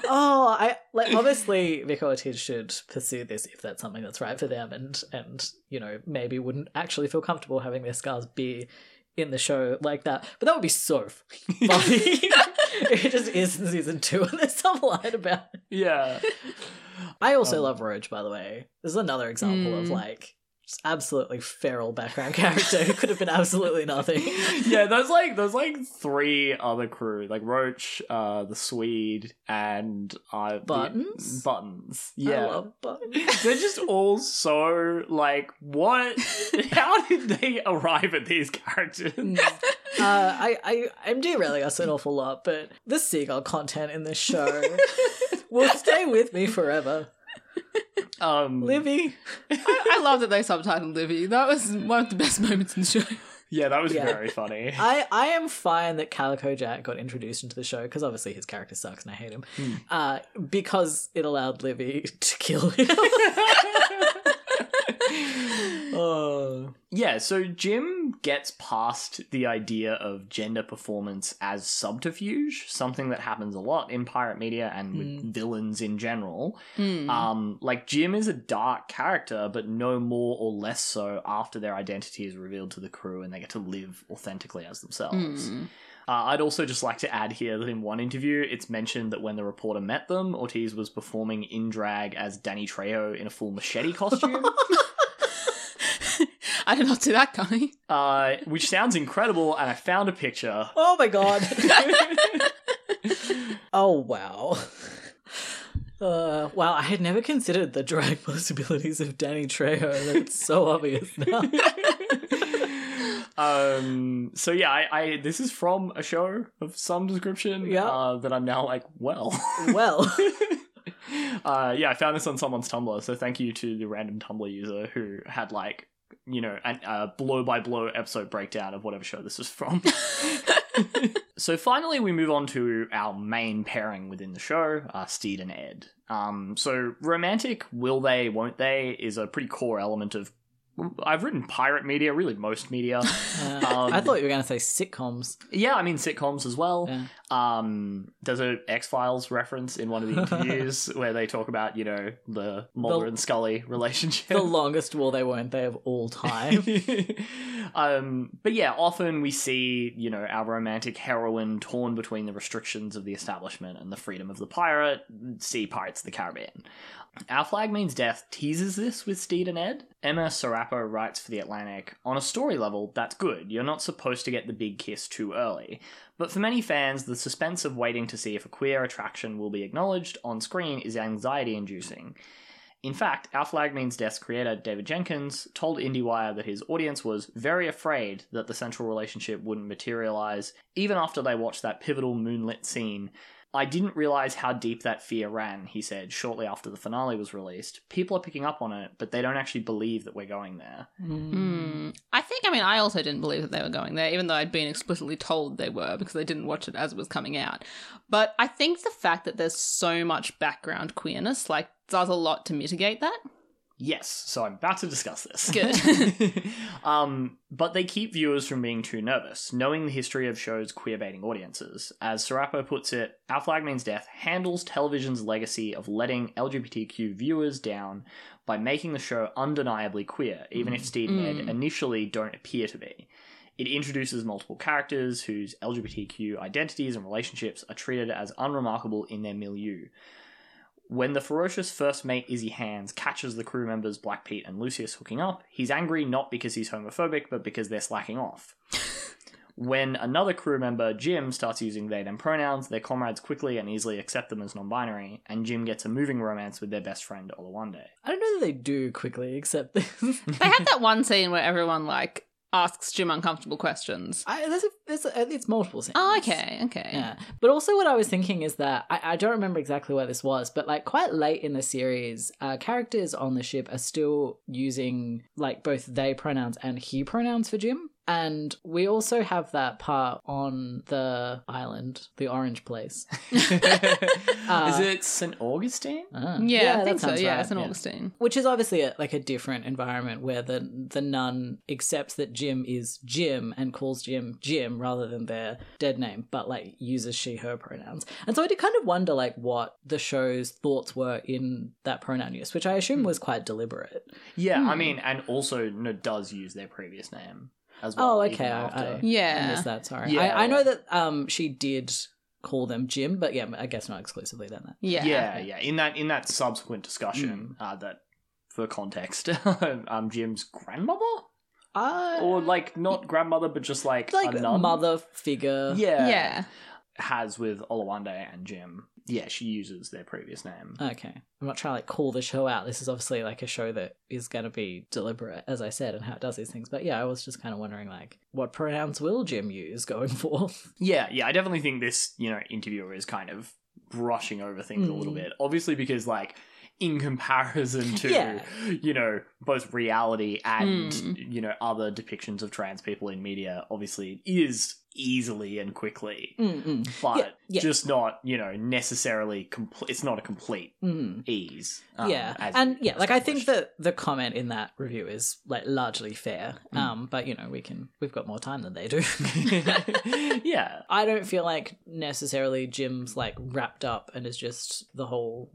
oh, I like obviously Vic Ortiz should pursue this if that's something that's right for them, and and you know maybe wouldn't actually feel comfortable having their scars be in the show like that. But that would be so funny. it just is in season two, and there's some line about. It. yeah. I also Um, love Roach, by the way. This is another example of Mm. like just absolutely feral background character who could have been absolutely nothing. Yeah, there's like there's like three other crew, like Roach, uh, the Swede, and uh, the- Buttons? Buttons. I Yeah, love Buttons. they're just all so like what? How did they arrive at these characters? uh, I, I, I'm derailing us an awful lot, but the seagull content in this show will stay with me forever. Um, Livy. I, I love that they subtitled Livy. That was one of the best moments in the show. yeah, that was Yeah. very funny. I, I am fine that Calico Jack got introduced into the show because obviously his character sucks and I hate him. Hmm. Uh, because it allowed Livy to kill him. oh. Yeah, so Jim gets past the idea of gender performance as subterfuge, something that happens a lot in pirate media and with villains in general. Hmm. Um, like Jim is a dark character, but no more or less so after their identity is revealed to the crew and they get to live authentically as themselves. Hmm. Uh, I'd also just like to add here that in one interview, it's mentioned that when the reporter met them, Ortiz was performing in drag as Danny Trejo in a full machete costume, I did not see that coming. uh, which sounds incredible. And I found a picture. Oh my god. oh wow. Uh, wow, I had never considered the drag possibilities of Danny Trejo. That's so obvious now. um. So yeah, I, I this is from a show of some description. Yeah. Uh, that I'm now like, well. well, uh, yeah, I found this on someone's Tumblr, so thank you to the random Tumblr user who had like, you know, a blow by blow episode breakdown of whatever show this is from. so finally, we move on to our main pairing within the show, uh, Stede and Ed. Um, so romantic, will they, won't they, is a pretty core element of. I've written pirate media, really most media. Uh, Um, I thought you were going to say sitcoms. Yeah, I mean sitcoms as well. Yeah. Um, there's a X Files reference in one of the interviews where they talk about you know the Mulder The- and Scully relationship. The longest war they weren't they of all time. um, but yeah, often we see you know our romantic heroine torn between the restrictions of the establishment and the freedom of the pirate. See Pirates of the Caribbean. Our Flag Means Death teases this with Stede and Ed. Emma Sarappo writes for The Atlantic On a story level, that's good. You're not supposed to get the big kiss too early. But for many fans, the suspense of waiting to see if a queer attraction will be acknowledged on screen is anxiety inducing. In fact, Our Flag Means Death's creator, David Jenkins, told IndieWire that his audience was very afraid that the central relationship wouldn't materialize, even after they watched that pivotal moonlit scene. I didn't realize how deep that fear ran, he said, shortly after the finale was released. People are picking up on it, but they don't actually believe that we're going there. Hmm. I think, I mean, I also didn't believe that they were going there, even though I'd been explicitly told they were because I didn't watch it as it was coming out. But I think the fact that there's so much background queerness, like, does a lot to mitigate that. Yes, so I'm about to discuss this. Good. um, but they keep viewers from being too nervous, knowing the history of shows queerbaiting audiences. As Sarappo puts it, Our Flag Means Death handles television's legacy of letting LGBTQ viewers down by making the show undeniably queer, even if Stede and Ed Mm. initially don't appear to be. It introduces multiple characters whose LGBTQ identities and relationships are treated as unremarkable in their milieu. When the ferocious first mate Izzy Hands catches the crew members Black Pete and Lucius hooking up, he's angry not because he's homophobic, but because they're slacking off. when another crew member, Jim, starts using they them pronouns, their comrades quickly and easily accept them as non binary, and Jim gets a moving romance with their best friend Olawande. I don't know that they do quickly accept this. they had that one scene where everyone, like, asks Jim uncomfortable questions. I, there's a, there's it's multiple scenes. Oh, okay, okay. Yeah. But also, what I was thinking is that I, I don't remember exactly where this was, but like quite late in the series, uh, characters on the ship are still using like both they pronouns and he pronouns for Jim. And we also have that part on the island, the orange place. Is it St. Augustine? Ah, Yeah, I that think so. sounds Yeah, right, it's an Augustine. Which is obviously a, like a different environment where the the nun accepts that Jim is Jim and calls Jim Jim rather than their dead name, but like uses she her pronouns. And so I did kind of wonder like what the show's thoughts were in that pronoun use, which I assume Hmm. was quite deliberate. Yeah, I Hmm. mean, and also no, does use their previous name as well. Oh, okay. I, after. I, I Yeah. missed that. Sorry. Yeah, I, I know that um she did call them Jim, but yeah, I guess not exclusively then. That. Yeah. yeah, yeah. In that in that subsequent discussion, uh, that for context, um, Jim's grandmother Uh, or like not grandmother, but just like like a nun? mother figure. Yeah, Yeah. has with Olawande and Jim. Yeah, she uses their previous name. Okay. I'm not trying to like call the show out. This is obviously like a show that is going to be deliberate, as I said, and how it does these things. But yeah, I was just kind of wondering like, what pronouns will Jim use going forth? Yeah, yeah. I definitely think this you know interviewer is kind of brushing over things a little Mm. bit. Obviously, because like in comparison to Yeah. you know both reality and Mm. you know other depictions of trans people in media obviously is easily and quickly Mm-mm. but Yeah, yeah. just not you know necessarily complete it's not a complete Mm. ease um, yeah, and yeah, like I think that the comment in that review is like largely fair. Mm. Um, but you know, we can we've got more time than they do. yeah I don't feel like necessarily Jim's like wrapped up and is just the whole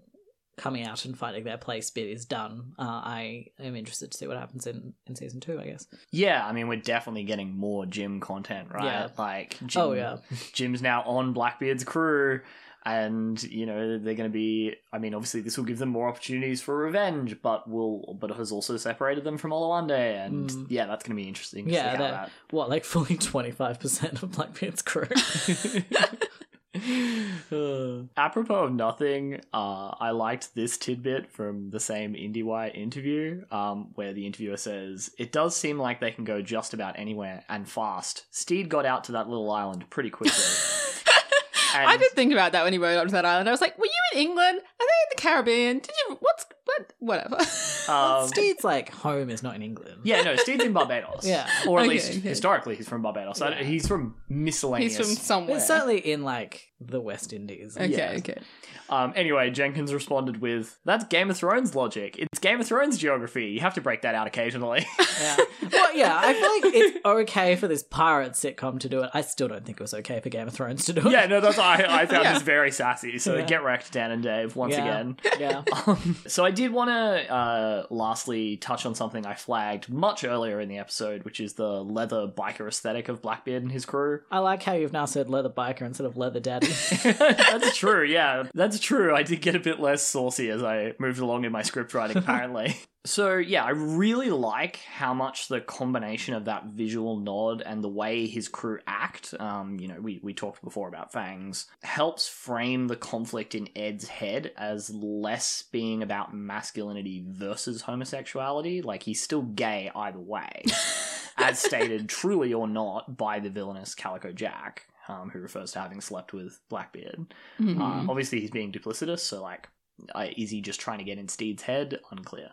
coming out and finding their place bit is done, uh, I am interested to see what happens in, in season two, I guess. Yeah, I mean, we're definitely getting more Jim content, right? Yeah. Like, Jim, Oh, yeah. Jim's now on Blackbeard's crew, and you know they're going to be. I mean, obviously, this will give them more opportunities for revenge, but will, but has also separated them from Olawande, and Mm. yeah, that's going to be interesting. To Yeah, that- What, like fully 25% of Blackbeard's crew? Uh, apropos of nothing, uh, I liked this tidbit from the same IndieWire interview, um, where the interviewer says, "It does seem like they can go just about anywhere and fast. Stede got out to that little island pretty quickly." And- I did think about that when he rode up onto that island. I was like, were you in England? Are they in the Caribbean? Did you, what's, what, whatever. Um, Steed's like home is not in England. Yeah, no, Stede's in Barbados. Yeah. Or at Okay, least okay. historically he's from Barbados. Yeah. He's from miscellaneous. He's from somewhere. It's certainly in like the West Indies. Okay, Yeah. okay. Um, anyway, Jenkins responded with, That's Game of Thrones logic. It's Game of Thrones geography. You have to break that out occasionally. Yeah. Well, yeah, I feel like it's okay for this pirate sitcom to do it. I still don't think it was okay for Game of Thrones to do it. yeah, no, that's I, I found Yeah. this very sassy. So Yeah. get wrecked, Dan and Dave, once Yeah. again. Yeah. Um, so I did want to uh, lastly touch on something I flagged much earlier in the episode, which is the leather biker aesthetic of Blackbeard and his crew. I like how you've now said leather biker instead of leather daddy. that's true, yeah. That's true. I did get a bit less saucy as I moved along in my script writing, apparently. so, yeah, I really like how much the combination of that visual nod and the way his crew act, um, you know, we, we talked before about Fangs, helps frame the conflict in Ed's head as less being about masculinity versus homosexuality. Like, he's still gay either way, as stated, truly or not, by the villainous Calico Jack. Um, who refers to having slept with Blackbeard. Mhm. Uh, obviously, he's being duplicitous, so like, uh, is he just trying to get in Stede's head? Unclear.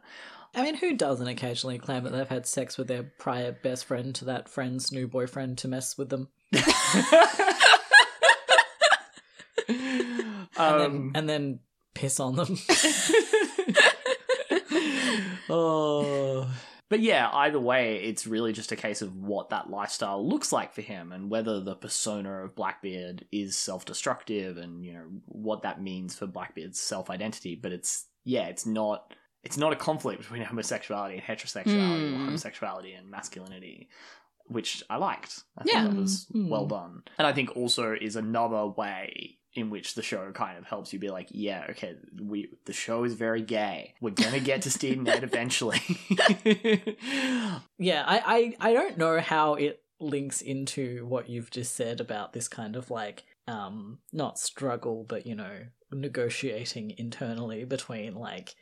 I mean, who doesn't occasionally claim that they've had sex with their prior best friend to that friend's new boyfriend to mess with them? And, um, then, and then piss on them. oh. but yeah, either way, it's really just a case of what that lifestyle looks like for him, and whether the persona of Blackbeard is self-destructive, and you know what that means for Blackbeard's self-identity. But it's yeah, it's not. It's not a conflict between homosexuality and heterosexuality, or Hmm. homosexuality and masculinity. which I liked. I thought Yeah. that was Mm. well done. And I think also is another way in which the show kind of helps you be like, yeah, okay, we the show is very gay. We're gonna get to Stede and Ed eventually. Yeah, I, I, I don't know how it links into what you've just said about this kind of like um not struggle but you know negotiating internally between like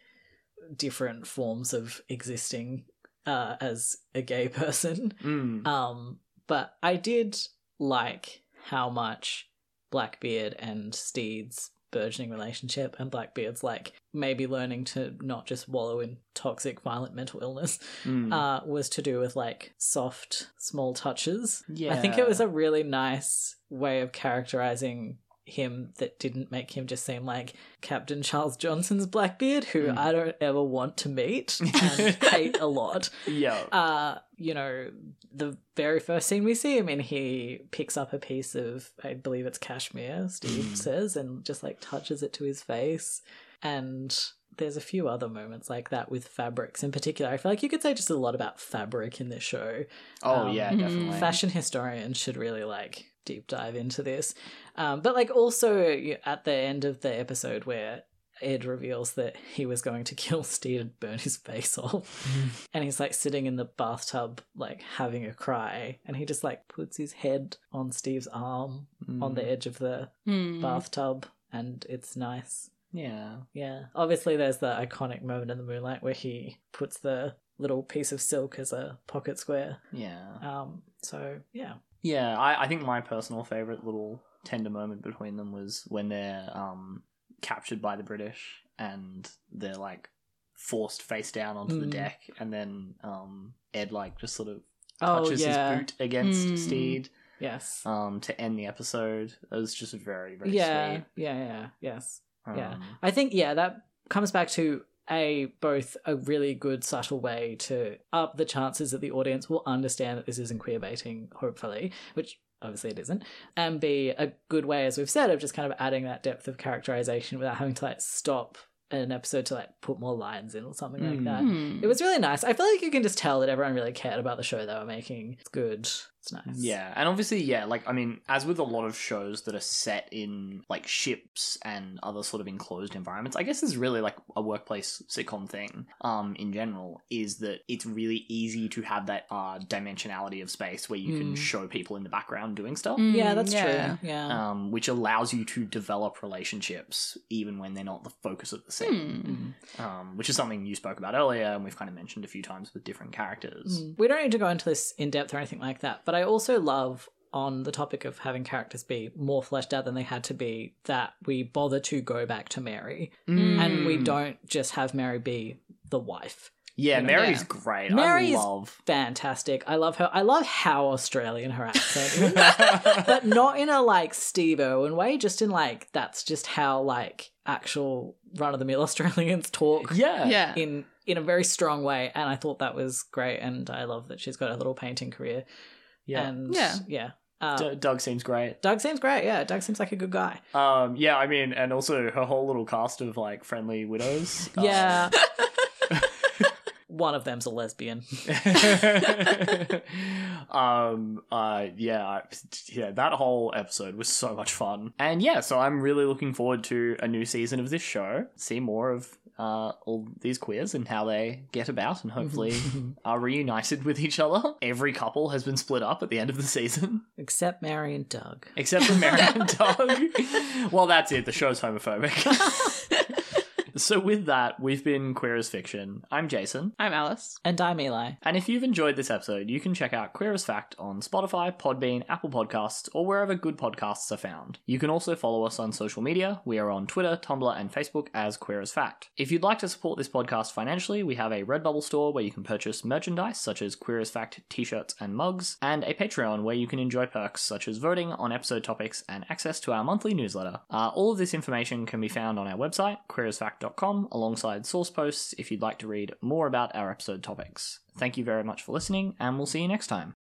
different forms of existing uh as a gay person Mm. um but i did like how much blackbeard and stede's burgeoning relationship and blackbeard's like maybe learning to not just wallow in toxic violent mental illness Mm. uh, was to do with like soft, small touches. yeah. I think it was a really nice way of characterizing him that didn't make him just seem like Captain Charles Johnson's Blackbeard, who Mm. I don't ever want to meet and hate a lot. yeah. Uh, you know, the very first scene we see him in, he picks up a piece of, I believe it's cashmere, Stede Mm. says, and just like touches it to his face. And there's a few other moments like that with fabrics in particular. I feel like you could say just a lot about fabric in this show. oh um, yeah, definitely. Fashion historians should really like deep dive into this. Um, but like also at the end of the episode where Ed reveals that he was going to kill Stede and burn his face off. And he's like sitting in the bathtub, like having a cry. And he just like puts his head on Stede's arm on the Mm. edge of the Hmm. bathtub. And it's nice. Yeah. Yeah. Obviously, there's the iconic moment in the moonlight where he puts the little piece of silk as a pocket square. Yeah. Um. So yeah. Yeah, I, I think my personal favorite little tender moment between them was when they're um, captured by the British and they're like forced face down onto the Mm. deck, and then um, Ed like just sort of Oh touches yeah. his boot against Mm. Stede Yes. um, to end the episode. It was just very very yeah. sweet. Yeah. Yeah. Yes. yeah. Um, I think yeah that comes back to a both a really good subtle way to up the chances that the audience will understand that this isn't queer baiting, hopefully, which obviously it isn't, and be a good way, as we've said, of just kind of adding that depth of characterization without having to like stop an episode to like put more lines in or something like Mm. that. Hmm. It was really nice. I feel like you can just tell that everyone really cared about the show they were making. It's good. It's nice. Yeah, and obviously, yeah, like I mean, as with a lot of shows that are set in like ships and other sort of enclosed environments, I guess is really like a workplace sitcom thing. Um, in general, is that it's really easy to have that uh dimensionality of space where you can Mm. show people in the background doing stuff. Mm, Yeah, that's yeah. true. Yeah. Um, which allows you to develop relationships even when they're not the focus of the scene. Hmm. Um, which is something you spoke about earlier, and we've kind of mentioned a few times with different characters. Mm. We don't need to go into this in depth or anything like that, but I also love on the topic of having characters be more fleshed out than they had to be that we bother to go back to Mary and we Mm. don't just have Mary be the wife. Yeah, Mary's Yeah. great. Mary I is- love. Fantastic. I love her. I love how Australian her accent is. but not in a like Steve Irwin way, just in like that's just how like actual run of the mill Australians talk yeah, Yeah. in in a very strong way. And I thought that was great. And I love that she's got a little painting career. Yeah. And Yeah. yeah. Uh, D- Doug seems great. Doug seems great. Yeah, Doug seems like a good guy. Um, yeah, I mean, and also her whole little cast of like friendly widows. Yeah. One of them's a lesbian. um uh yeah yeah that whole episode was so much fun and yeah so i'm really looking forward to a new season of this show see more of uh all these queers and how they get about and hopefully are reunited with each other. Every couple has been split up at the end of the season. Except Mary and Doug. except for mary and doug. Well that's it. The show's homophobic so with that we've been queer as fiction i'm jason I'm Alice. And I'm Eli. And if you've enjoyed this episode, you can check out Queer as Fact on Spotify, Podbean, Apple Podcasts, or wherever good podcasts are found. You can also follow us on social media. We are on Twitter, Tumblr, and Facebook as Queer as Fact. If you'd like to support this podcast financially, we have a Redbubble store where you can purchase merchandise such as Queer as Fact t-shirts and mugs, and a Patreon where you can enjoy perks such as voting on episode topics and access to our monthly newsletter. Uh, all of this information can be found on our website, queerasfact.com, alongside source posts if you'd like to read more about our episode topics. Thank you very much for listening, and we'll see you next time.